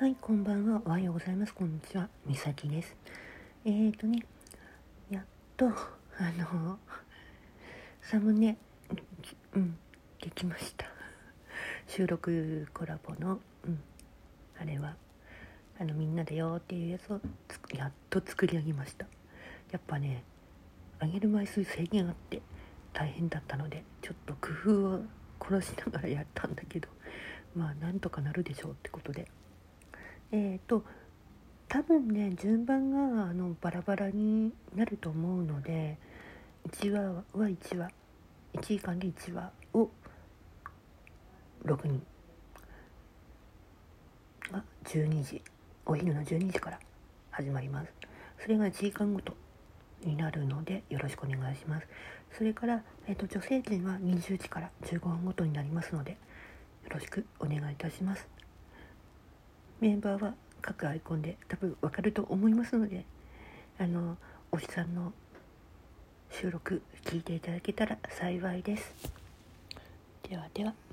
はいこんばんは。おはようございます。こんにちは。みさきです。えーとねやっとあのサムネうんできました。収録コラボのうんあれは。あのみんなでよっていうやつをやっと作り上げました。やっぱね上げる枚数制限あって大変だったのでちょっと工夫を殺しながらやったんだけどまあなんとかなるでしょうってことで。えっ、と多分ね順番があのバラバラになると思うので1話は1話1時間で1話を6人。が12時。お昼の12時から始まります。それが1時間ごとになるのでよろしくお願いします。それから、えー、と女性陣は20時から15分ごとになりますのでよろしくお願いいたします。メンバーは各アイコンで多分わかると思いますのであのおじさんの収録聞いていただけたら幸いです。ではでは。